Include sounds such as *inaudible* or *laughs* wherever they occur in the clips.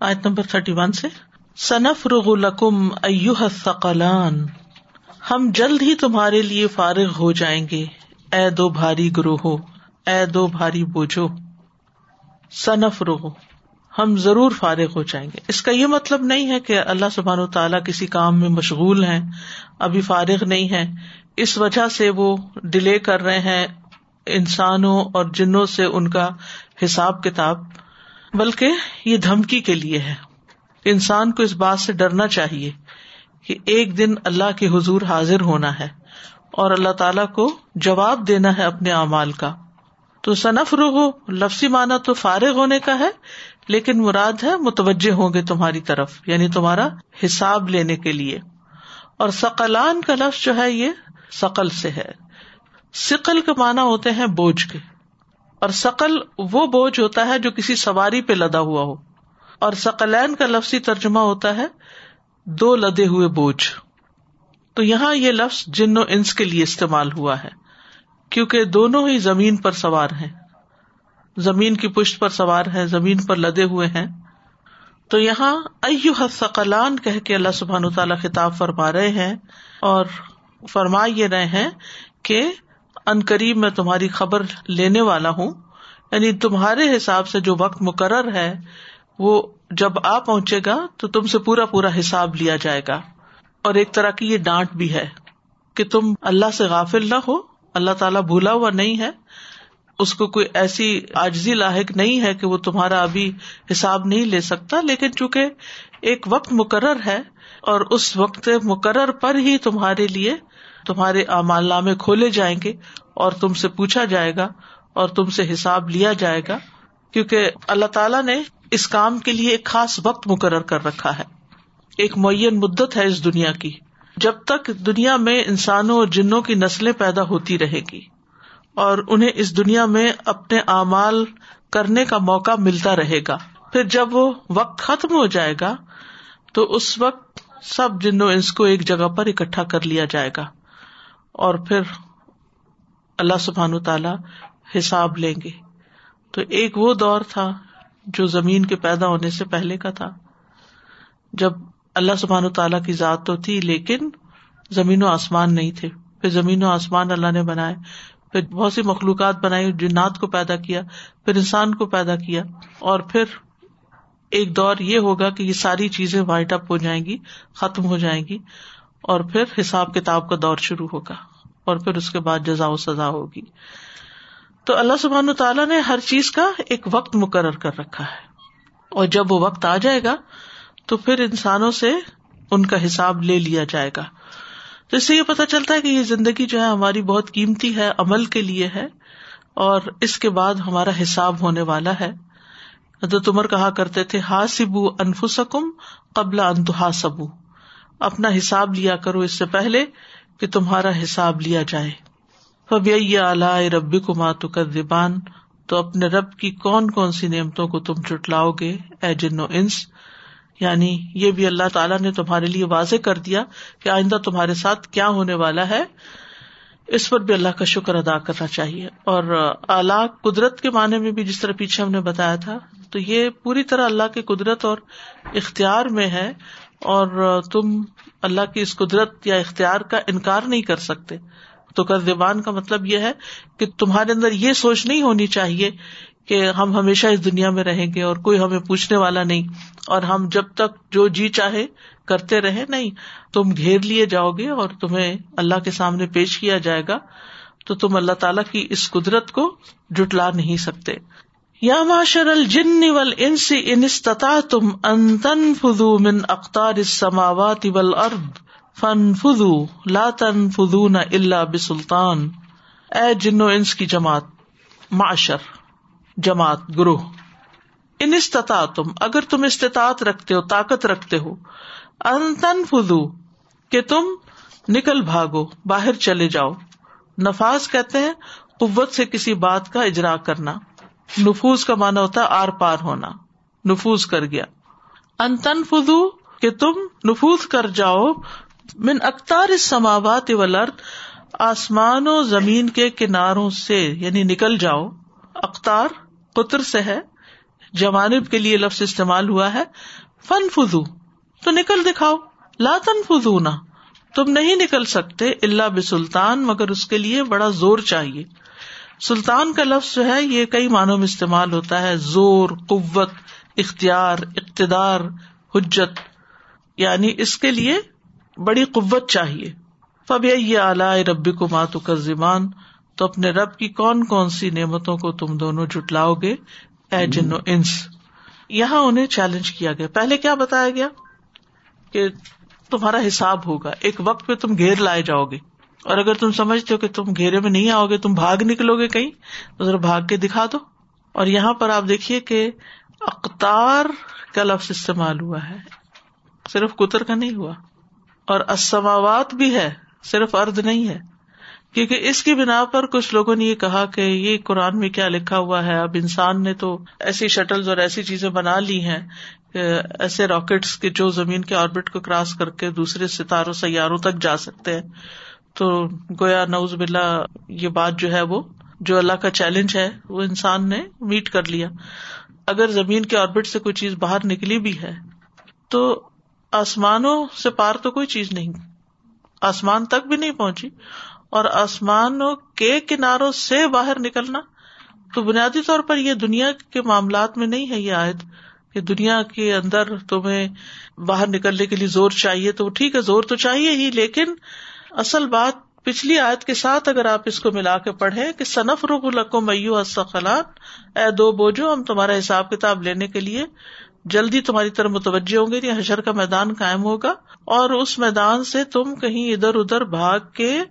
آیت number thirty one سے سنف رغ القم ثقلان ہم جلد ہی تمہارے لیے فارغ ہو جائیں گے۔ اے دو بھاری گروہ اے دو بھاری بوجھو۔ سنف رغ ہم ضرور فارغ ہو جائیں گے۔ اس کا یہ مطلب نہیں ہے کہ اللہ سبحان و تعالیٰ کسی کام میں مشغول ہیں، ابھی فارغ نہیں ہے اس وجہ سے وہ ڈیلے کر رہے ہیں انسانوں اور جنوں سے ان کا حساب کتاب۔ بلکہ یہ دھمکی کے لیے ہے۔ انسان کو اس بات سے ڈرنا چاہیے کہ ایک دن اللہ کے حضور حاضر ہونا ہے اور اللہ تعالی کو جواب دینا ہے اپنے اعمال کا۔ تو صنف ہو لفظی مانا تو فارغ ہونے کا ہے، لیکن مراد ہے متوجہ ہوں گے تمہاری طرف یعنی تمہارا حساب لینے کے لیے۔ اور سقلان کا لفظ جو ہے یہ سقل سے ہے۔ سقل کے معنی ہوتے ہیں بوجھ کے۔ اور سقل وہ بوجھ ہوتا ہے جو کسی سواری پہ لدا ہوا ہو۔ اور سقلین کا لفظی ترجمہ ہوتا ہے دو لدے ہوئے بوجھ۔ تو یہاں یہ لفظ جن و انس کے لیے استعمال ہوا ہے، کیونکہ دونوں ہی زمین پر سوار ہیں۔ زمین کی پشت پر سوار ہے زمین پر لدے ہوئے ہیں۔ تو یہاں ائقلان کہ اللہ سبحان تعالیٰ خطاب فرما رہے ہیں اور فرما یہ رہے ہیں کہ ان قریب میں تمہاری خبر لینے والا ہوں۔ یعنی تمہارے حساب سے جو وقت مقرر ہے، وہ جب آ پہنچے گا تو تم سے پورا پورا حساب لیا جائے گا۔ اور ایک طرح کی یہ ڈانٹ بھی ہے کہ تم اللہ سے غافل نہ ہو، اللہ تعالیٰ بھولا ہوا نہیں ہے۔ اس کو کوئی ایسی آجزی لاحق نہیں ہے کہ وہ تمہارا ابھی حساب نہیں لے سکتا، لیکن چونکہ ایک وقت مقرر ہے اور اس وقت مقرر پر ہی تمہارے لیے تمہارے امال نامے کھولے جائیں گے اور تم سے پوچھا جائے گا اور تم سے حساب لیا جائے گا، کیونکہ اللہ تعالیٰ نے اس کام کے لیے ایک خاص وقت مقرر کر رکھا ہے۔ ایک معین مدت ہے اس دنیا کی، جب تک دنیا میں انسانوں اور جنوں کی نسلیں پیدا ہوتی رہے گی اور انہیں اس دنیا میں اپنے اعمال کرنے کا موقع ملتا رہے گا۔ پھر جب وہ وقت ختم ہو جائے گا، تو اس وقت سب جنو انس کو ایک جگہ پر اکٹھا کر لیا جائے گا۔ اور پھر اللہ سبحان تعالی حساب لیں گے۔ تو ایک وہ دور تھا جو زمین کے پیدا ہونے سے پہلے کا تھا، جب اللہ سبحان تعالیٰ کی ذات تو تھی لیکن زمین و آسمان نہیں تھے۔ پھر زمین و آسمان اللہ نے بنائے، پھر بہت سی مخلوقات بنائی، جنات کو پیدا کیا، پھر انسان کو پیدا کیا۔ اور پھر ایک دور یہ ہوگا کہ یہ ساری چیزیں وائٹ اپ ہو جائیں گی، ختم ہو جائیں گی۔ اور پھر حساب کتاب کا دور شروع ہوگا اور پھر اس کے بعد جزا و سزا ہوگی۔ تو اللہ سبحان تعالیٰ نے ہر چیز کا ایک وقت مقرر کر رکھا ہے۔ اور جب وہ وقت آ جائے گا، تو پھر انسانوں سے ان کا حساب لے لیا جائے گا۔ تو اس سے یہ پتا چلتا ہے کہ یہ زندگی جو ہے ہماری بہت قیمتی ہے، عمل کے لیے ہے، اور اس کے بعد ہمارا حساب ہونے والا ہے۔ تو تمر کہا کرتے تھے ہا سبو انفسکم قبل انتہا سبو اپنا حساب لیا کرو اس سے پہلے کہ تمہارا حساب لیا جائے۔ فب اعلی ربی کو ماتو کر دیبان تو اپنے رب کی کون کون سی نعمتوں کو تم چٹلاؤ گے، اے جنو انس؟ یعنی یہ بھی اللہ تعالیٰ نے تمہارے لیے واضح کر دیا کہ آئندہ تمہارے ساتھ کیا ہونے والا ہے۔ اس پر بھی اللہ کا شکر ادا کرنا چاہیے۔ اور اعلیٰ قدرت کے معنی میں بھی جس طرح پیچھے ہم نے بتایا تھا، تو یہ پوری طرح اللہ کی قدرت اور اختیار میں ہے۔ اور تم اللہ کی اس قدرت یا اختیار کا انکار نہیں کر سکتے۔ تو زبان کا مطلب یہ ہے کہ تمہارے اندر یہ سوچ نہیں ہونی چاہیے کہ ہم ہمیشہ اس دنیا میں رہیں گے اور کوئی ہمیں پوچھنے والا نہیں۔ اور ہم جب تک جو جی چاہے کرتے رہے، نہیں، تم گھیر لیے جاؤ گے اور تمہیں اللہ کے سامنے پیش کیا جائے گا۔ تو تم اللہ تعالی کی اس قدرت کو جٹلا نہیں سکتے۔ یا معاشر الجن انس انستا تم انتن فدو من اختار سماوات ول ارد فن فدو لاتن فدو نہ اللہ بسلطان۔ اے جنو انس کی جماعت، معاشر، جماعت، گروہ، ان استطاع تم اگر تم استطاعت رکھتے ہو، طاقت رکھتے ہو انتن فدو کہ تم نکل بھاگو، باہر چلے جاؤ۔ نفاذ کہتے ہیں، قوت سے کسی بات کا اجرا کرنا۔ نفوز کا مانا ہوتا ہے آر پار ہونا نفوز کر گیا۔ انتن فدو کہ تم نفوز کر جاؤ، من اختار اس سماوات ولرد آسمان و زمین کے کناروں سے یعنی نکل جاؤ۔ اختار قطر سے ہے، جوانب کے لیے لفظ استعمال ہوا ہے۔ فن فضو تو نکل دکھاؤ۔ لاتن فضو نہ تم نہیں نکل سکتے اللہ بسلطان، مگر اس کے لیے بڑا زور چاہیے۔ سلطان کا لفظ جو ہے، یہ کئی معنوں میں استعمال ہوتا ہے۔ زور، قوت، اختیار، اقتدار، حجت یعنی اس کے لیے بڑی قوت چاہیے۔ فب یہ اعلی ربی کو ماتو کا زبان تو اپنے رب کی کون کون سی نعمتوں کو تم دونوں جٹلاؤ گے؟ اے جنو انس۔ یہاں انہیں چیلنج کیا گیا۔ پہلے کیا بتایا گیا؟ کہ تمہارا حساب ہوگا۔ ایک وقت پہ تم گھیر لائے جاؤ گے۔ اور اگر تم سمجھتے ہو کہ تم گھیرے میں نہیں آؤ گے تم بھاگ نکلو گے کہیں، تو ذرا بھاگ کے دکھا دو۔ اور یہاں پر آپ دیکھیے کہ اختار کا لفظ استعمال ہوا ہے۔ صرف کتر کا نہیں ہوا۔ اور اسماوات بھی ہے، صرف ارد نہیں ہے۔ کیونکہ اس کی بنا پر کچھ لوگوں نے یہ کہا کہ یہ قرآن میں کیا لکھا ہوا ہے۔ اب انسان نے تو ایسی شٹل اور ایسی چیزیں بنا لی ہیں ایسے راکٹس کے جو زمین کے آربٹ کو کراس کر کے دوسرے ستاروں، سیاروں تک جا سکتے ہیں۔ تو گویا نوز بلا یہ بات جو ہے وہ، جو اللہ کا چیلنج ہے، وہ انسان نے میٹ کر لیا۔ اگر زمین کے آربٹ سے کوئی چیز باہر نکلی بھی ہے، تو آسمانوں سے پار تو کوئی چیز نہیں۔ آسمان تک بھی نہیں پہنچی۔ اور آسمانوں کے کناروں سے باہر نکلنا تو بنیادی طور پر یہ دنیا کے معاملات میں نہیں ہے یہ آیت۔ کہ دنیا کے اندر تمہیں باہر نکلنے کے لیے زور چاہیے تو ٹھیک ہے، زور تو چاہیے ہی، لیکن اصل بات پچھلی آیت کے ساتھ اگر آپ اس کو ملا کے پڑھے کہ صنف رخ القو میو اے دو بوجھو، ہم تمہارا حساب کتاب لینے کے لیے جلدی تمہاری طرف متوجہ ہوں گے حشر کا میدان قائم ہوگا اور اس میدان سے تم کہیں ادھر ادھر بھاگ کے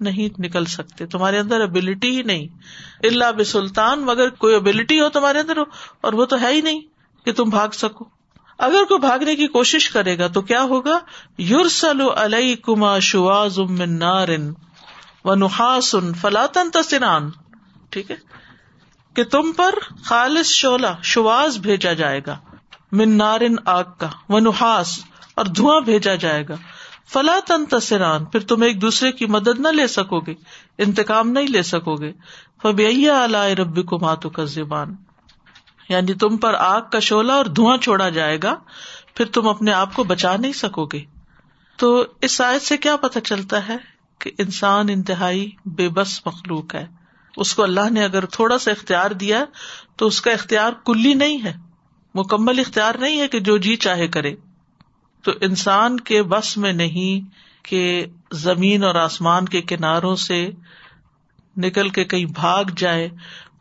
نہیں نکل سکتے، تمہارے اندر ابلٹی ہی نہیں۔ اللہ بسلطان، مگر کوئی ابلٹی ہو تمہارے اندر، اور وہ تو ہے ہی نہیں کہ تم بھاگ سکو۔ اگر کوئی بھاگنے کی کوشش کرے گا تو کیا ہوگا؟ یورسل علیہ کما شواز نارن و نحاسن فلاطن تسنان ٹھیک ہے؟ کہ تم پر خالص شولا شواز بھیجا جائے گا۔ من نارن آگ کا، و نحاس، اور دھواں بھیجا جائے گا۔ فلا تن پھر تم ایک دوسرے کی مدد نہ لے سکو گے، انتقام نہیں لے سکو گے۔ فبیا ربی کو ماتو کا زبان یعنی تم پر آگ کا شولا اور دھواں چھوڑا جائے گا، پھر تم اپنے آپ کو بچا نہیں سکو گے۔ تو اس شاید سے کیا پتا چلتا ہے کہ انسان انتہائی بے بس مخلوق ہے۔ اس کو اللہ نے اگر تھوڑا سا اختیار دیا تو اس کا اختیار کلی نہیں ہے۔ مکمل اختیار نہیں ہے کہ جو جی چاہے کرے۔ تو انسان کے بس میں نہیں کہ زمین اور آسمان کے کناروں سے نکل کے کہیں بھاگ جائے۔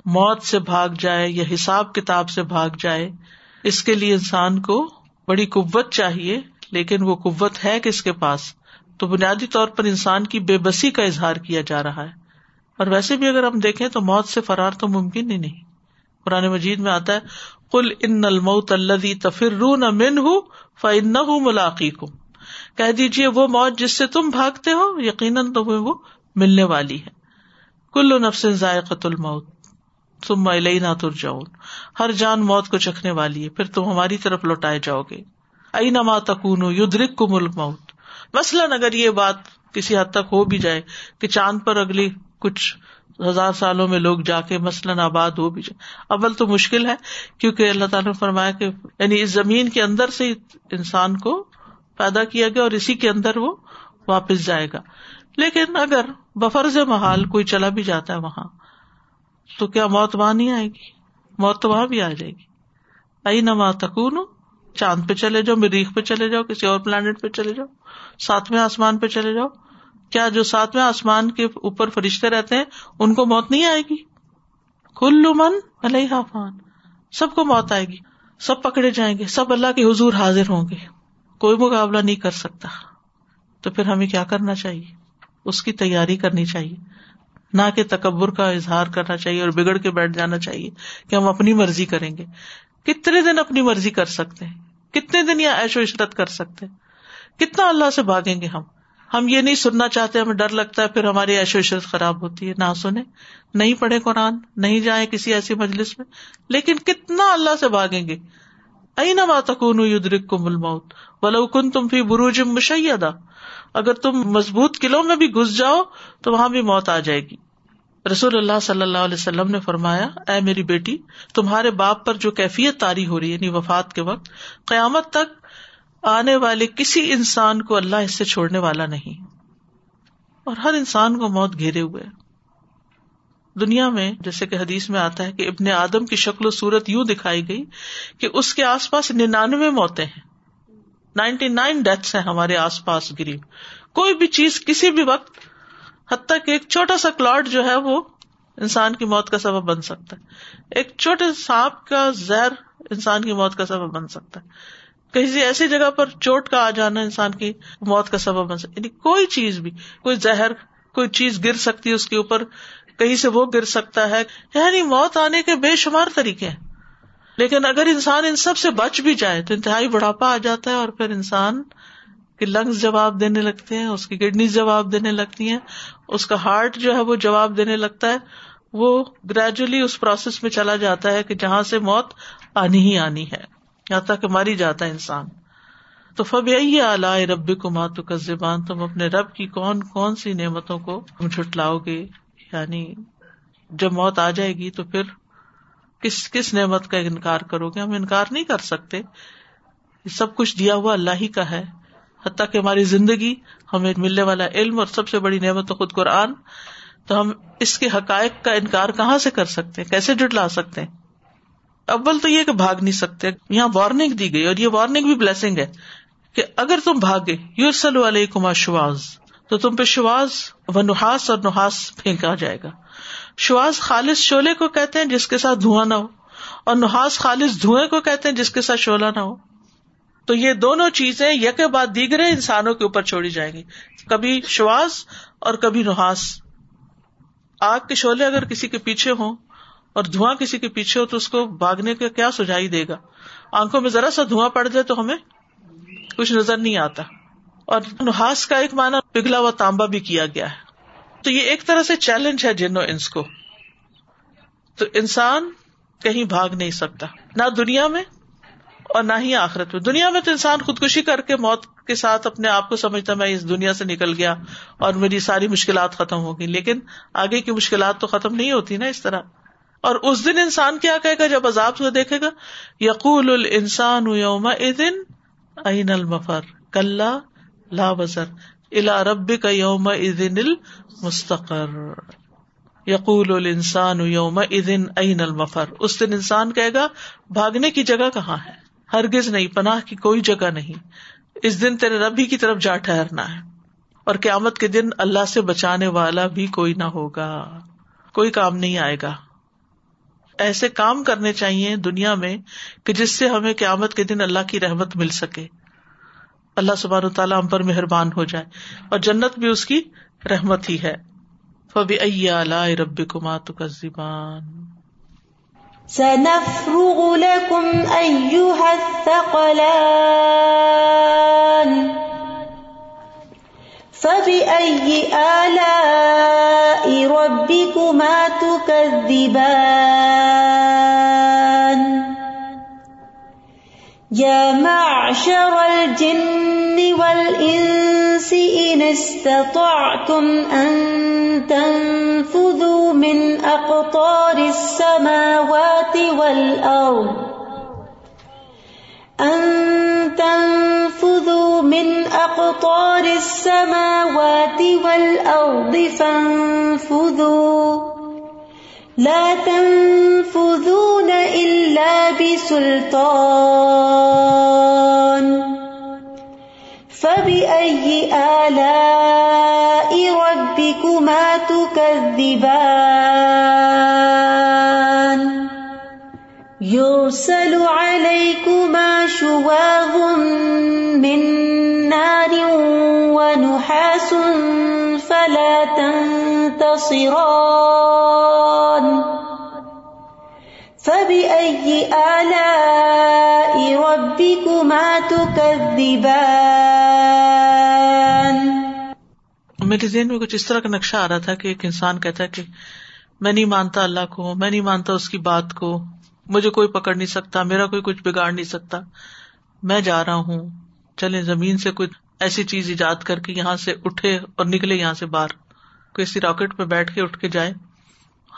موت سے بھاگ جائے یا حساب کتاب سے بھاگ جائے، اس کے لیے انسان کو بڑی قوت چاہیے، لیکن وہ قوت ہے کس کے پاس؟ تو بنیادی طور پر انسان کی بے بسی کا اظہار کیا جا رہا ہے۔ اور ویسے بھی اگر ہم دیکھیں تو موت سے فرار تو ممکن ہی نہیں۔ قرآن مجید میں آتا ہے کل ان الموت الدی تفر نہ من ہوں فن ہوں ملاقی کو کہہ دیجیے وہ موت جس سے تم بھاگتے ہو، یقیناً تمہیں وہ ملنے والی ہے۔ کلو نفس ذائقت الموت۔ تم ملئی نہ تر جاؤ ہر جان موت کو چکھنے والی ہے، پھر تم ہماری طرف لوٹائے جاؤ گے۔ ائی نما تکون یدرک کو ملک موت مثلاً اگر یہ بات کسی حد تک ہو بھی جائے کہ چاند پر اگلی کچھ ہزار سالوں میں لوگ جا کے مثلاً آباد ہو بھی جائے۔ اول تو مشکل ہے، کیونکہ اللہ تعالیٰ نے فرمایا کہ یعنی اس زمین کے اندر سے انسان کو پیدا کیا گیا اور اسی کے اندر وہ واپس جائے گا۔ لیکن اگر بفرز محال کوئی چلا بھی جاتا ہے وہاں تو کیا موت وہاں نہیں آئے گی؟ موت تو وہاں بھی آ جائے گی۔ آئی نہ تکون چاند پہ چلے جاؤ، مریخ پہ چلے جاؤ، کسی اور پلانٹ پہ چلے جاؤ، ساتویں آسمان پہ چلے جاؤ۔ کیا جو ساتویں آسمان کے اوپر فرشتے رہتے ہیں، ان کو موت نہیں آئے گی؟ کلو من حافان سب کو موت آئے گی۔ سب پکڑے جائیں گے۔ سب اللہ کے حضور حاضر ہوں گے۔ کوئی مقابلہ نہیں کر سکتا۔ تو پھر ہمیں کیا کرنا چاہیے؟ اس کی تیاری کرنی چاہیے۔ نہ کہ تکبر کا اظہار کرنا چاہیے اور بگڑ کے بیٹھ جانا چاہیے کہ ہم اپنی مرضی کریں گے۔ کتنے دن اپنی مرضی کر سکتے ہیں؟ کتنے دن یا ایش و عشرت کر سکتے کتنا اللہ سے بھاگیں گے ہم؟ ہم یہ نہیں سننا چاہتے، ہمیں ڈر لگتا ہے، پھر ہماری ایش و عشرت خراب ہوتی ہے۔ نہ سنیں، نہیں پڑھے قرآن، نہیں جائیں کسی ایسی مجلس میں۔ لیکن کتنا اللہ سے بھاگیں گے؟ ائی نہ ماتکون یدرک کو مل موت ولو کن تم بھی بروج مشیدہ۔ اگر تم مضبوط قلعوں میں بھی گھس جاؤ تو وہاں بھی موت آ جائے گی۔ رسول اللہ صلی اللہ علیہ وسلم نے فرمایا، اے میری بیٹی، تمہارے باپ پر جو کیفیت تاری ہو رہی ہے یعنی وفات کے وقت، قیامت تک آنے والے کسی انسان کو اللہ اس سے چھوڑنے والا نہیں۔ اور ہر انسان کو موت گھیرے ہوئے۔ دنیا میں، جیسے کہ حدیث میں آتا ہے کہ ابن آدم کی شکل و صورت یوں دکھائی گئی کہ اس کے آس پاس ننانوے موتیں ہیں۔ نائنٹی نائن ڈیتھس ہیں ہمارے آس پاس گری کوئی بھی چیز کسی بھی وقت، حتیٰ کہ ایک چھوٹا سا کلاٹ جو ہے وہ انسان کی موت کا سبب بن سکتا ہے۔ ایک چھوٹے سانپ کا زہر انسان کی موت کا سبب بن سکتا ہے۔ کسی ایسی جگہ پر چوٹ کا آ جانا انسان کی موت کا سبب بن سکتا یعنی کوئی چیز بھی، کوئی زہر، کوئی چیز گر سکتی ہے اس کے اوپر، کہیں سے وہ گر سکتا ہے۔ یعنی موت آنے کے بے شمار طریقے ہیں۔ لیکن اگر انسان ان سب سے بچ بھی جائے تو انتہائی بڑھاپا آ جاتا ہے اور پھر انسان کے لنگس جواب دینے لگتے ہیں، اس کی کڈنیز جواب دینے لگتی ہیں، اس کا ہارٹ جو ہے وہ جواب دینے لگتا ہے، وہ گریجولی اس پروسیس میں چلا جاتا ہے کہ جہاں سے موت آنی ہی آنی ہے، یہاں تک ماری جاتا ہے انسان۔ تو فب یہی اعلی رب کو ماتو کا زبان تم اپنے رب کی کون کون سی نعمتوں کو جھٹلاؤ گے یعنی جب موت آ جائے گی تو پھر کس کس نعمت کا انکار کرو گے؟ ہم انکار نہیں کر سکتے۔ سب کچھ دیا ہوا اللہ ہی کا ہے۔ حتیٰ کہ ہماری زندگی، ہمیں ملنے والا علم اور سب سے بڑی نعمت خود قرآن۔ تو ہم اس کے حقائق کا انکار کہاں سے کر سکتے ہیں؟ کیسے جٹلا سکتے ہیں؟ اول تو یہ کہ بھاگ نہیں سکتے۔ یہاں وارننگ دی گئی اور یہ وارننگ بھی بلیسنگ ہے کہ اگر تم بھاگے یو سل والے کما شواز تو تم پہ شواز و نحاس اور نحاس پھینکا جائے گا۔ شواز خالص شولہ کو کہتے ہیں جس کے ساتھ دھواں نہ ہو، اور نحاس خالص دھوئیں کو کہتے ہیں جس کے ساتھ شولہ نہ ہو۔ تو یہ دونوں چیزیں یک بعد دیگر انسانوں کے اوپر چھوڑی جائیں گی۔ کبھی شواز اور کبھی نحاس۔ آگ کے شولہ اگر کسی کے پیچھے ہوں اور دھواں کسی کے پیچھے ہو تو اس کو بھاگنے کا کیا سجائی دے گا؟ آنکھوں میں ذرا سا دھواں پڑ جائے تو ہمیں کچھ نظر نہیں آتا۔ اور نحاس کا ایک معنی پگھلا ہوا تانبا بھی کیا گیا ہے۔ تو یہ ایک طرح سے چیلنج ہے جنو انس کو۔ تو انسان کہیں بھاگ نہیں سکتا۔ نہ دنیا میں اور نہ ہی آخرت میں۔ دنیا میں تو انسان خودکشی کر کے موت کے ساتھ اپنے آپ کو سمجھتا میں اس دنیا سے نکل گیا اور میری ساری مشکلات ختم ہو گئی۔ لیکن آگے کی مشکلات تو ختم نہیں ہوتی نا اس طرح۔ اور اس دن انسان کیا کہے گا؟ جب عذاب کو دیکھے گا، یقول ال انسان یوم دن المفر کل لا وزر۔ الا رب کا یوم ادن المستقر. یقول ال یوم ادن این المفر؟ اس دن انسان کہے گا، بھاگنے کی جگہ کہاں ہے؟ ہرگز نہیں، پناہ کی کوئی جگہ نہیں۔ اس دن تیرے ربی کی طرف جا ٹھہرنا ہے۔ اور قیامت کے دن اللہ سے بچانے والا بھی کوئی نہ ہوگا۔ کوئی کام نہیں آئے گا۔ ایسے کام کرنے چاہیے دنیا میں کہ جس سے ہمیں قیامت کے دن اللہ کی رحمت مل سکے۔ اللہ سبار تعالیٰ ہم پر مہربان ہو جائے اور جنت بھی اس کی رحمت ہی ہے۔ فبی الا رب کما کمات کا زبان فبأي آلاء ربكما تكذبان۔ يا معشر معشر الجن والإنس إن استطعتم أن تنفذوا من أقطار السماوات والأرض. أن تنفذوا من أقطار السماوات والأرض فانفذوا. لا تنفذون إلا بسلطان. فبأي آلاء ربكما تكذبان؟ يرسل عليكما شواظ من نار ونحاس فلا تنتصران. فبأي آلاء ربكما تكذبان میرے ذہن میں کچھ اس طرح کا نقشہ آ رہا تھا کہ ایک انسان کہتا ہے کہ میں نہیں مانتا اللہ کو، میں نہیں مانتا اس کی بات کو، مجھے کوئی پکڑ نہیں سکتا، میرا کوئی کچھ بگاڑ نہیں سکتا۔ میں جا رہا ہوں چلے زمین سے کوئی ایسی چیز ایجاد کر کے یہاں سے اٹھے اور نکلے یہاں سے باہر۔ کسی راکٹ پہ بیٹھ کے اٹھ کے جائے،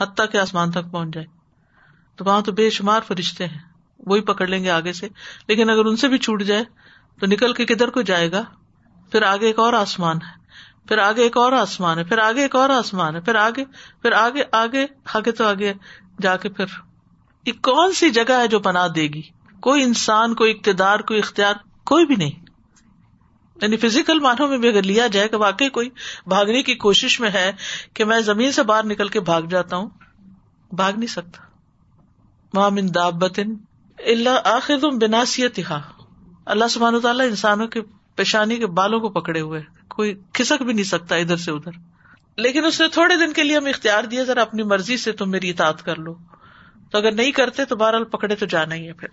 حتیٰ کہ آسمان تک پہنچ جائے۔ تو وہاں تو بے شمار فرشتے ہیں۔ وہی پکڑ لیں گے آگے سے۔ لیکن اگر ان سے بھی چھوٹ جائے، تو نکل کے کدھر کو جائے گا؟ پھر آگے ایک اور آسمان ہے۔ پھر آگے ایک اور آسمان ہے۔ پھر آگے ایک اور آسمان ہے۔ پھر آگے پھر آگے آگے آگے تو آگے۔ جا کے پھر یہ کون سی جگہ ہے جو پناہ دے گی؟ کوئی انسان، کوئی اقتدار، کوئی اختیار، کوئی بھی نہیں۔ یعنی فزیکل معنوں میں بھی اگر لیا جائے کہ واقعی کوئی بھاگنے کی کوشش میں ہے کہ میں زمین سے باہر نکل کے بھاگ جاتا ہوں، بھاگ نہیں سکتا۔ مامن دابتن اللہ آخر تم بناسیت اللہ سبحانہ تعالیٰ انسانوں کے پیشانی کے بالوں کو پکڑے ہوئے کوئی کھسک بھی نہیں سکتا ادھر سے ادھر۔ لیکن اس نے تھوڑے دن کے لیے ہمیں اختیار دیا، ذرا اپنی مرضی سے تم میری اطاعت کر لو۔ تو اگر نہیں کرتے تو بہرحال پکڑے تو جانا ہی ہے پھر۔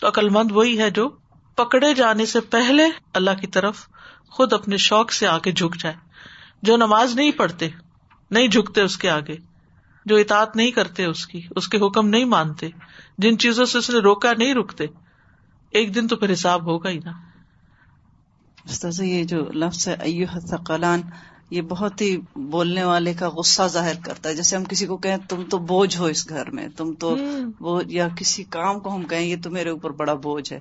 تو عقل مند وہی ہے جو پکڑے جانے سے پہلے اللہ کی طرف خود اپنے شوق سے آ کے جھک جائے۔ جو نماز نہیں پڑھتے، نہیں جھکتے اس کے آگے۔ جو اطاعت نہیں کرتے اس کی اس کے حکم نہیں مانتے جن چیزوں سے اس نے روکا نہیں رکتے ایک دن تو پھر حساب ہوگا ہی نا۔ یہ جو لفظ ہے ایو ثقلان یہ بہت ہی بولنے والے کا غصہ ظاہر کرتا ہے۔ جیسے ہم کسی کو کہیں تم تو بوجھ ہو اس گھر میں تم تو بوجھ یا کسی کام کو ہم کہیں یہ تو میرے اوپر بڑا بوجھ ہے۔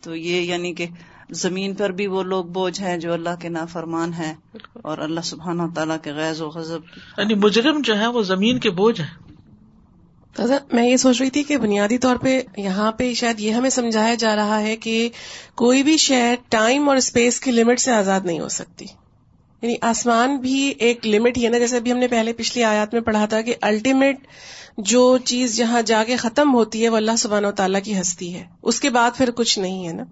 تو یہ یعنی کہ زمین پر بھی وہ لوگ بوجھ ہیں جو اللہ کے نافرمان ہیں اور اللہ سبحانہ تعالیٰ کے غیر و غضب یعنی مجرم جو ہے وہ زمین کے بوجھ ہیں۔ میں یہ سوچ رہی تھی کہ بنیادی طور پہ یہاں پہ شاید یہ ہمیں سمجھایا جا رہا ہے کہ کوئی بھی شہر ٹائم اور اسپیس کی لمٹ سے آزاد نہیں ہو سکتی۔ یعنی آسمان بھی ایک لمٹ ہی ہے نا جیسے ابھی ہم نے پہلے پچھلی آیات میں پڑھا تھا کہ الٹیمیٹ جو چیز جہاں جا کے ختم ہوتی ہے وہ اللہ سبحانہ و تعالیٰ کی ہستی ہے۔ اس کے بعد پھر کچھ نہیں ہے نا۔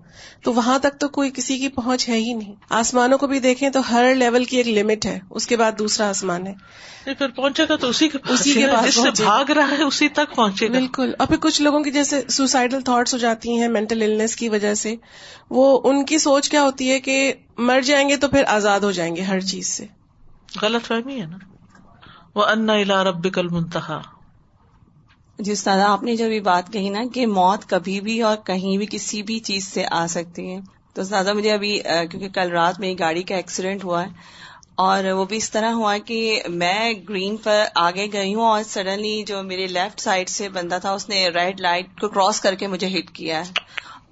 تو وہاں تک تو کوئی کسی کی پہنچ ہے ہی نہیں۔ آسمانوں کو بھی دیکھیں تو ہر لیول کی ایک لمٹ ہے۔ اس کے بعد دوسرا آسمان ہے۔ پھر پہنچے گا تو اسی کے اسی کے بعد بھاگ رہا ہے اسی تک پہنچے گا۔ بالکل۔ اور پھر کچھ لوگوں کی جیسے سوسائڈل تھاٹس ہو جاتی ہیں مینٹل النس کی وجہ سے۔ وہ ان کی سوچ کیا ہوتی ہے کہ مر جائیں گے تو پھر آزاد ہو جائیں گے ہر چیز سے۔ غلط فہمی ہے نا۔ وہ ان رب کل منتہا جس طرح آپ نے جو بھی بات کہی نا کہ موت کبھی بھی اور کہیں بھی کسی بھی چیز سے آ سکتی ہے۔ تو زیادہ مجھے ابھی کیونکہ کل رات میری گاڑی کا ایکسیڈنٹ ہوا ہے۔ اور وہ بھی اس طرح ہوا کہ میں گرین پر آگے گئی ہوں اور سڈنلی جو میرے لیفٹ سائڈ سے بندہ تھا اس نے ریڈ لائٹ کو کراس کر کے مجھے ہٹ کیا ہے۔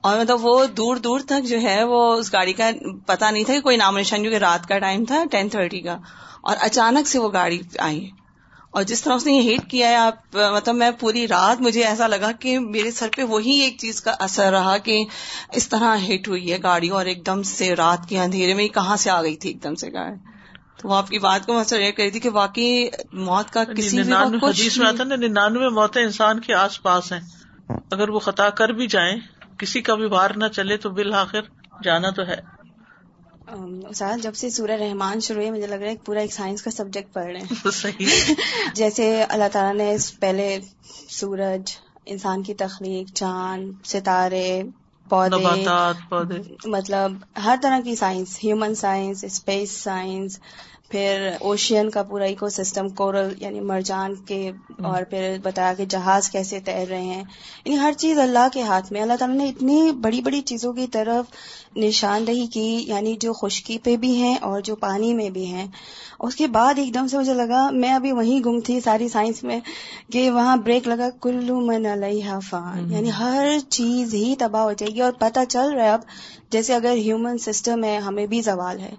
اور مطلب وہ دور دور تک جو ہے وہ اس گاڑی کا پتا نہیں تھا کہ کوئی نام نشان کیونکہ رات کا ٹائم تھا ٹین تھرٹی کا۔ اور اچانک سے وہ گاڑی آئی۔ اور جس طرح اس نے یہ ہیٹ کیا ہے آپ مطلب میں پوری رات مجھے ایسا لگا کہ میرے سر پہ وہی ایک چیز کا اثر رہا کہ اس طرح ہٹ ہوئی ہے گاڑی اور ایک دم سے رات کے اندھیرے میں کہاں سے آ گئی تھی ایک دم سے گاڑی۔ تو وہ آپ کی بات کو میں کہی تھی کہ واقعی موت کا کسی آتا نا ننانوے موتیں انسان کے آس پاس ہیں۔ اگر وہ خطا کر بھی جائیں کسی کا بھی بار نہ چلے تو بالآخر جانا تو ہے۔ استاد جب سے سورہ رحمان شروع ہے مجھے لگ رہا ہے پورا ایک سائنس کا سبجیکٹ پڑھ رہے ہیں۔ *laughs* *laughs* جیسے اللہ تعالیٰ نے پہلے سورج انسان کی تخلیق چاند ستارے پودے۔ مطلب ہر طرح کی science human science space science پھر اوشین کا پورا ایکو سسٹم کورل یعنی مرجان کے اور پھر بتایا کہ جہاز کیسے تیر رہے ہیں۔ یعنی ہر چیز اللہ کے ہاتھ میں اللہ تعالیٰ نے اتنی بڑی بڑی چیزوں کی طرف نشاندہی کی یعنی جو خشکی پہ بھی ہیں اور جو پانی میں بھی ہیں۔ اس کے بعد ایک دم سے مجھے لگا میں ابھی وہیں گم تھی ساری سائنس میں کہ وہاں بریک لگا کلو من علیہ فان۔ یعنی ہر چیز ہی تباہ ہو جائے گی اور پتہ چل رہا ہے اب جیسے اگر ہیومن سسٹم ہے ہمیں بھی زوال ہے۔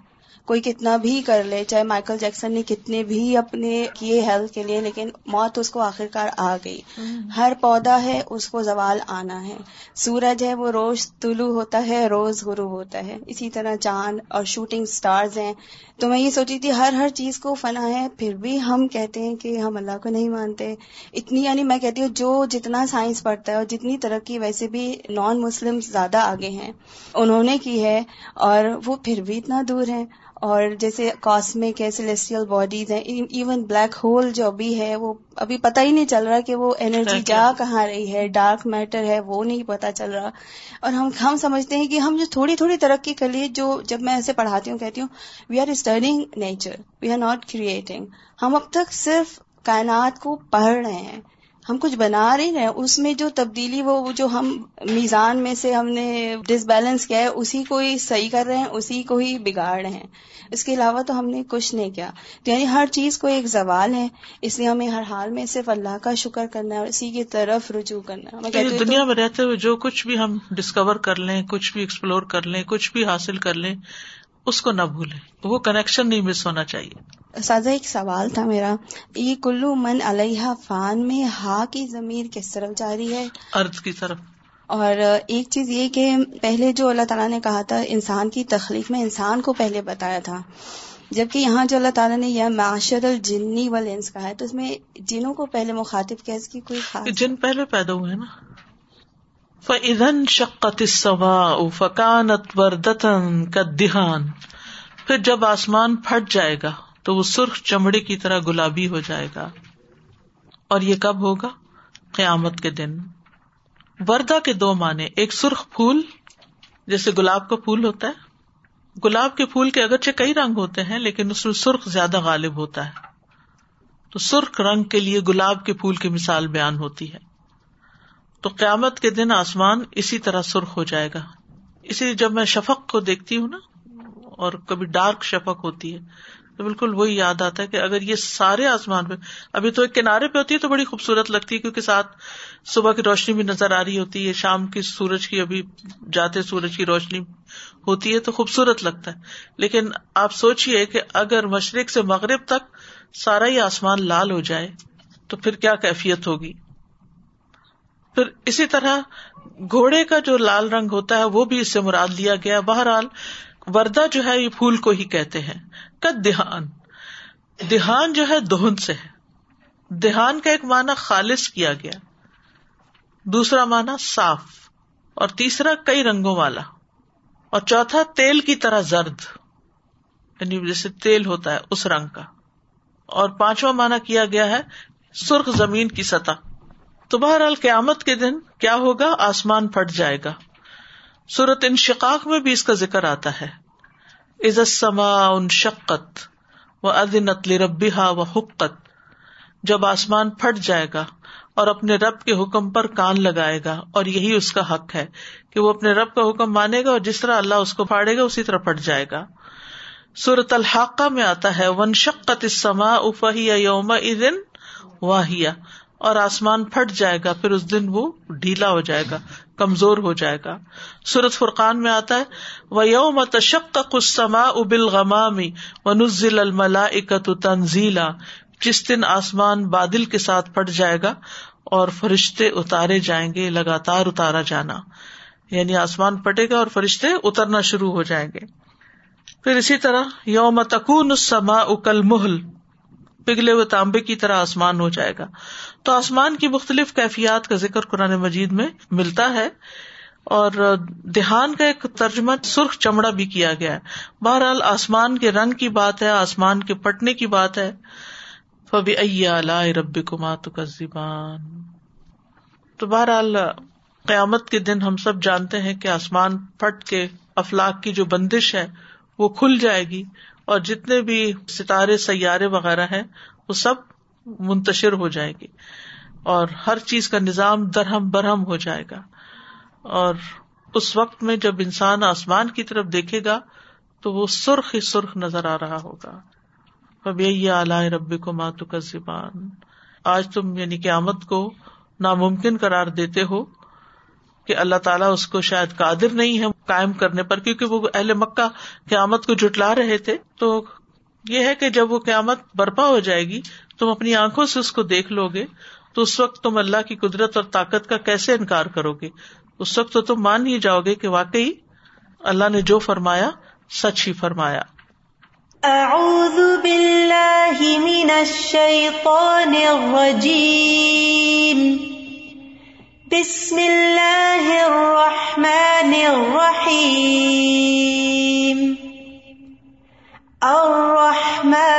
کوئی کتنا بھی کر لے چاہے مائیکل جیکسن نے کتنے بھی اپنے کیے ہیلتھ کے لیے لیکن موت اس کو آخرکار آ گئی۔ ہر پودا ہے اس کو زوال آنا ہے۔ سورج ہے وہ روز طلوع ہوتا ہے روز غروب ہوتا ہے۔ اسی طرح چاند اور شوٹنگ سٹارز ہیں۔ تو میں یہ سوچی تھی ہر ہر چیز کو فنا ہے پھر بھی ہم کہتے ہیں کہ ہم اللہ کو نہیں مانتے۔ اتنی یعنی میں کہتی ہوں جو جتنا سائنس پڑھتا ہے اور جتنی ترقی ویسے بھی نان مسلم زیادہ آگے ہیں انہوں نے کی ہے اور وہ پھر بھی اتنا دور ہیں۔ اور جیسے کاسمک ہے سیلیسٹیل باڈیز ہیں ایون بلیک ہول جو بھی ہے وہ ابھی پتہ ہی نہیں چل رہا کہ وہ انرجی جا کہاں رہی ہے ڈارک میٹر ہے وہ نہیں پتا چل رہا۔ اور ہم ہم سمجھتے ہیں کہ ہم جو تھوڑی تھوڑی ترقی کر لیے جو جب میں ایسے پڑھاتی ہوں کہتی ہوں we are studying nature we are not creating ہم اب تک صرف کائنات کو پڑھ رہے ہیں۔ ہم کچھ بنا رہے ہیں اس میں جو تبدیلی وہ جو ہم میزان میں سے ہم نے ڈس بیلنس کیا ہے اسی کو ہی صحیح کر رہے ہیں اسی کو ہی بگاڑ رہے ہیں۔ اس کے علاوہ تو ہم نے کچھ نہیں کیا۔ تو یعنی ہر چیز کو ایک زوال ہے اس لیے ہمیں ہر حال میں صرف اللہ کا شکر کرنا ہے اور اسی کی طرف رجوع کرنا ہے۔ دنیا میں رہتے ہوئے جو کچھ بھی ہم ڈسکور کر لیں کچھ بھی ایکسپلور کر لیں کچھ بھی حاصل کر لیں اس کو نہ بھولیں۔ وہ کنیکشن نہیں مس ہونا چاہیے۔ سازا ایک سوال تھا میرا۔ یہ کلو من علیہ فان میں ہا کی ضمیر کس طرف جاری ہے؟ ارد کی طرف۔ اور ایک چیز یہ کہ پہلے جو اللہ تعالیٰ نے کہا تھا انسان کی تخلیق میں انسان کو پہلے بتایا تھا۔ جبکہ یہاں جو اللہ تعالیٰ نے یہ معاشر الجنی والانس کہا ہے تو اس میں جنوں کو پہلے مخاطب کیا اس کی کوئی خاص جن پہلے پیدا ہوئے نا۔ فن شقت سوا فکانت وردتن کا دہان پھر جب آسمان پھٹ جائے گا تو وہ سرخ چمڑے کی طرح گلابی ہو جائے گا۔ اور یہ کب ہوگا؟ قیامت کے دن۔ وردا کے دو معنی ایک سرخ پھول، جیسے گلاب کا پھول ہوتا ہے۔ گلاب کے پھول کے اگرچہ کئی رنگ ہوتے ہیں، لیکن اس میں سرخ زیادہ غالب ہوتا ہے۔ تو سرخ رنگ کے لیے گلاب کے پھول کی مثال بیان ہوتی ہے۔ تو قیامت کے دن آسمان اسی طرح سرخ ہو جائے گا۔ اسی جب میں شفق کو دیکھتی ہوں نا، اور کبھی ڈارک شفق ہوتی ہے تو بالکل وہی یاد آتا ہے کہ اگر یہ سارے آسمان پہ ابھی تو ایک کنارے پہ ہوتی ہے تو بڑی خوبصورت لگتی ہے کیونکہ ساتھ صبح کی روشنی بھی نظر آ رہی ہوتی ہے، شام کی سورج کی ابھی جاتے سورج کی روشنی ہوتی ہے تو خوبصورت لگتا ہے۔ لیکن آپ سوچیے کہ اگر مشرق سے مغرب تک سارا ہی آسمان لال ہو جائے تو پھر کیا کیفیت ہوگی؟ پھر اسی طرح گھوڑے کا جو لال رنگ ہوتا ہے وہ بھی اس سے مراد لیا گیا۔ بہرحال وردا جو ہے، یہ پھول کو ہی کہتے ہیں۔ کد دہان۔ دہان جو ہے دہن سے ہے۔ دہان کا ایک معنی خالص کیا گیا۔ دوسرا معنی صاف۔ اور تیسرا کئی رنگوں والا۔ اور چوتھا تیل کی طرح زرد۔ یعنی جیسے تیل ہوتا ہے اس رنگ کا۔ اور پانچواں معنی کیا گیا ہے سرخ زمین کی سطح۔ تو بہرحال قیامت کے دن کیا ہوگا؟ آسمان پھٹ جائے گا۔ سورت انشقاق میں بھی اس کا ذکر آتا ہے۔ عزت سما ان شقت و ادنت ربیحا و حقت جب آسمان پھٹ جائے گا اور اپنے رب کے حکم پر کان لگائے گا، اور یہی اس کا حق ہے کہ وہ اپنے رب کا حکم مانے گا اور جس طرح اللہ اس کو پھاڑے گا، اسی طرح پھٹ جائے گا۔ سورت الحاقہ میں آتا ہے ون شقت اسما افہی یوم ادن واہیا اور آسمان پھٹ جائے گا، پھر اس دن وہ ڈھیلا ہو جائے گا۔ کمزور ہو جائے گا۔ سورت فرقان میں آتا ہے وہ یوم تشق کسما ابل غمامی و نزل الملا اکت تنزیلا جس دن آسمان بادل کے ساتھ پھٹ جائے گا اور فرشتے اتارے جائیں گے، لگاتار اتارا جانا۔ یعنی آسمان پھٹے گا اور فرشتے اترنا شروع ہو جائیں گے۔ پھر اسی طرح، یوم تکون سما اکل محل پگھلے ہوئے تانبے کی طرح آسمان ہو جائے گا۔ تو آسمان کی مختلف کیفیات کا ذکر قرآن مجید میں ملتا ہے۔ اور دہان کا ایک ترجمہ سرخ چمڑا بھی کیا گیا ہے۔ بہرحال آسمان کے رنگ کی بات ہے، آسمان کے پٹنے کی بات ہے۔ فبی ربی کمات کا زبان تو بہرحال قیامت کے دن ہم سب جانتے ہیں کہ آسمان پھٹ کے افلاق کی جو بندش ہے، وہ کھل جائے گی۔ اور جتنے بھی ستارے، سیارے وغیرہ ہیں، وہ سب منتشر ہو جائے گی اور ہر چیز کا نظام درہم برہم ہو جائے گا۔ اور اس وقت میں جب انسان آسمان کی طرف دیکھے گا، تو وہ سرخ ہی سرخ نظر آ رہا ہوگا۔ اب یہی اعلی ربی کو ماتو کا زبان آج تم یعنی قیامت کو ناممکن قرار دیتے ہو۔ کہ اللہ تعالیٰ اس کو شاید قادر نہیں ہے قائم کرنے پر، کیونکہ وہ اہل مکہ قیامت کو جٹلا رہے تھے۔ تو یہ ہے کہ جب وہ قیامت برپا ہو جائے گی، تم اپنی آنکھوں سے اس کو دیکھ لو گے، تو اس وقت تم اللہ کی قدرت اور طاقت کا کیسے انکار کرو گے؟ اس وقت تو تم مان ہی جاؤ گے کہ واقعی اللہ نے جو فرمایا، سچ ہی فرمایا۔ اعوذ باللہ من الشیطان الرجیم۔ بسم اللہ الرحمن الرحیم. الرحمن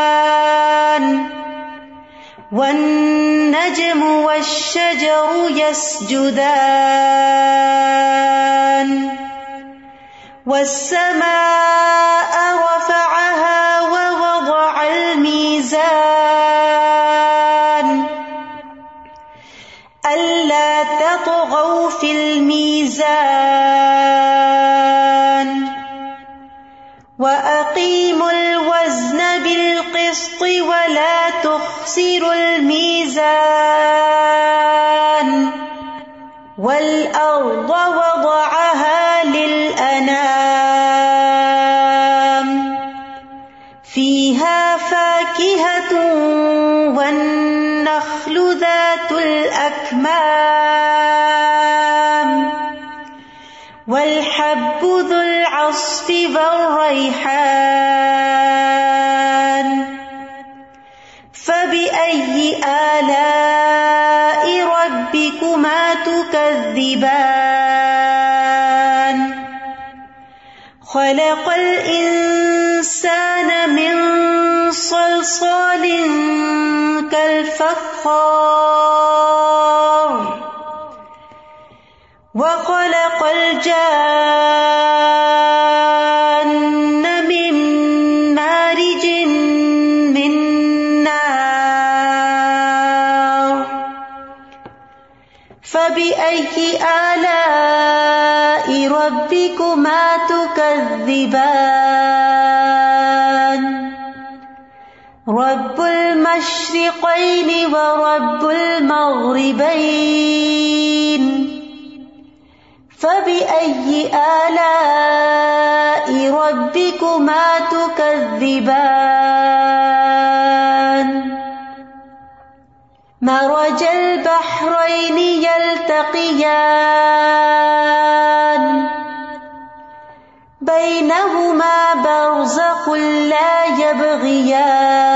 بحسبان والنجم والشجر يسجدان والسماء رفعها ووضع الميزان ألا تطغوا في الميزان خلق الانسان من صلصال كالفخار وخلق الجان المشرقين ورب المغربين فبأي آلاء ربكما تكذبان مرج البحرين يلتقيان بينهما برزخ لا يبغيان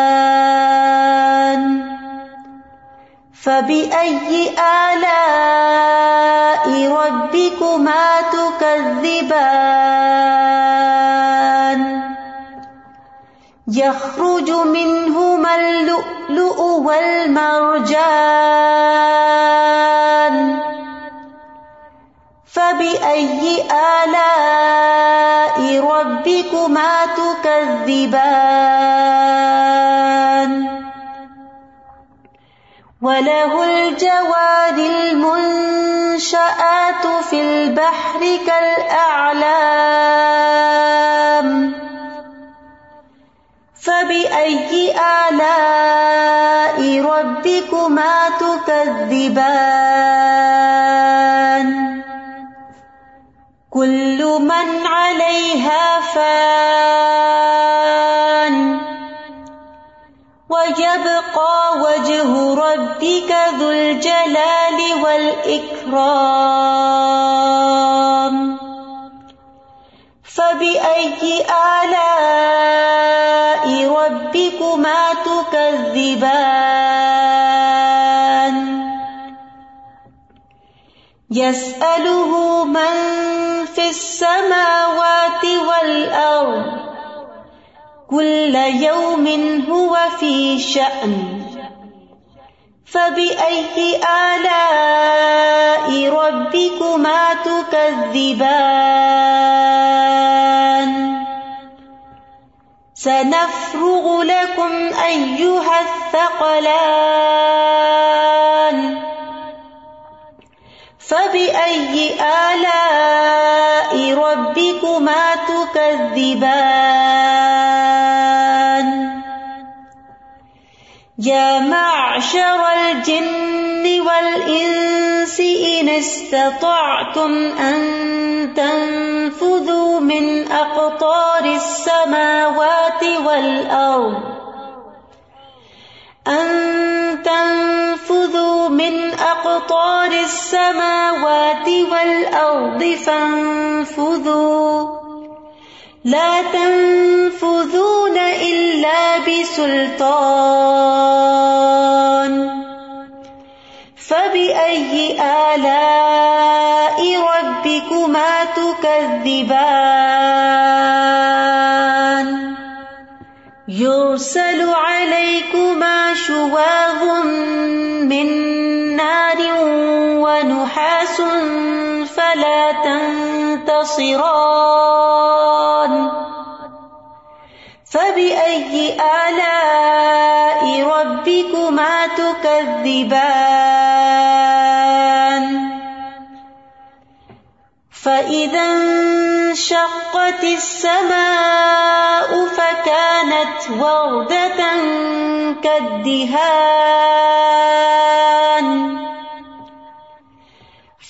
فبأي آلاء ربكما تكذبان يخرج منهما اللؤلؤ والمرجان فبأي آلاء ربكما تكذبان وله الجوار المنشآت في البحر كالأعلام فبأي آلاء ربكما تكذبان كل من عليها فان فبأي آلاء ربكما تكذبان؟ يسأله من في السماوات والأرض كل يوم هو في شأن. فبأي آلاء ربكما تكذبان؟ سنفرغ لكم أيها الثقلان. فبأي آلاء ربكما تكذبان؟ معشر الجن والإنس إن استطعتم أن تنفذوا من أقطار السماوات والأرض أن تنفذوا من أقطار السماوات والأرض فانفذوا لا تنفذون الا بسلطان. فبأي آلاء ربكما تكذبان؟ يرسل عليكما شواظ من نار ونحاس فلا تنتصران. آلاء ربكما تكذبان. فإذا انشقت السماء فكانت وردة كالدهان.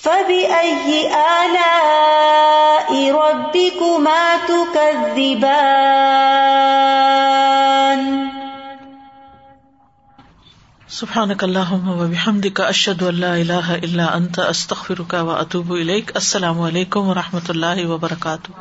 فبأي آلاء ربكما تكذبان؟ سبحانك اللهم وبحمدك اشهد ان لا اله الا انت استغفرك واتوب اليك السلام علیکم و رحمۃ اللہ وبرکاتہ۔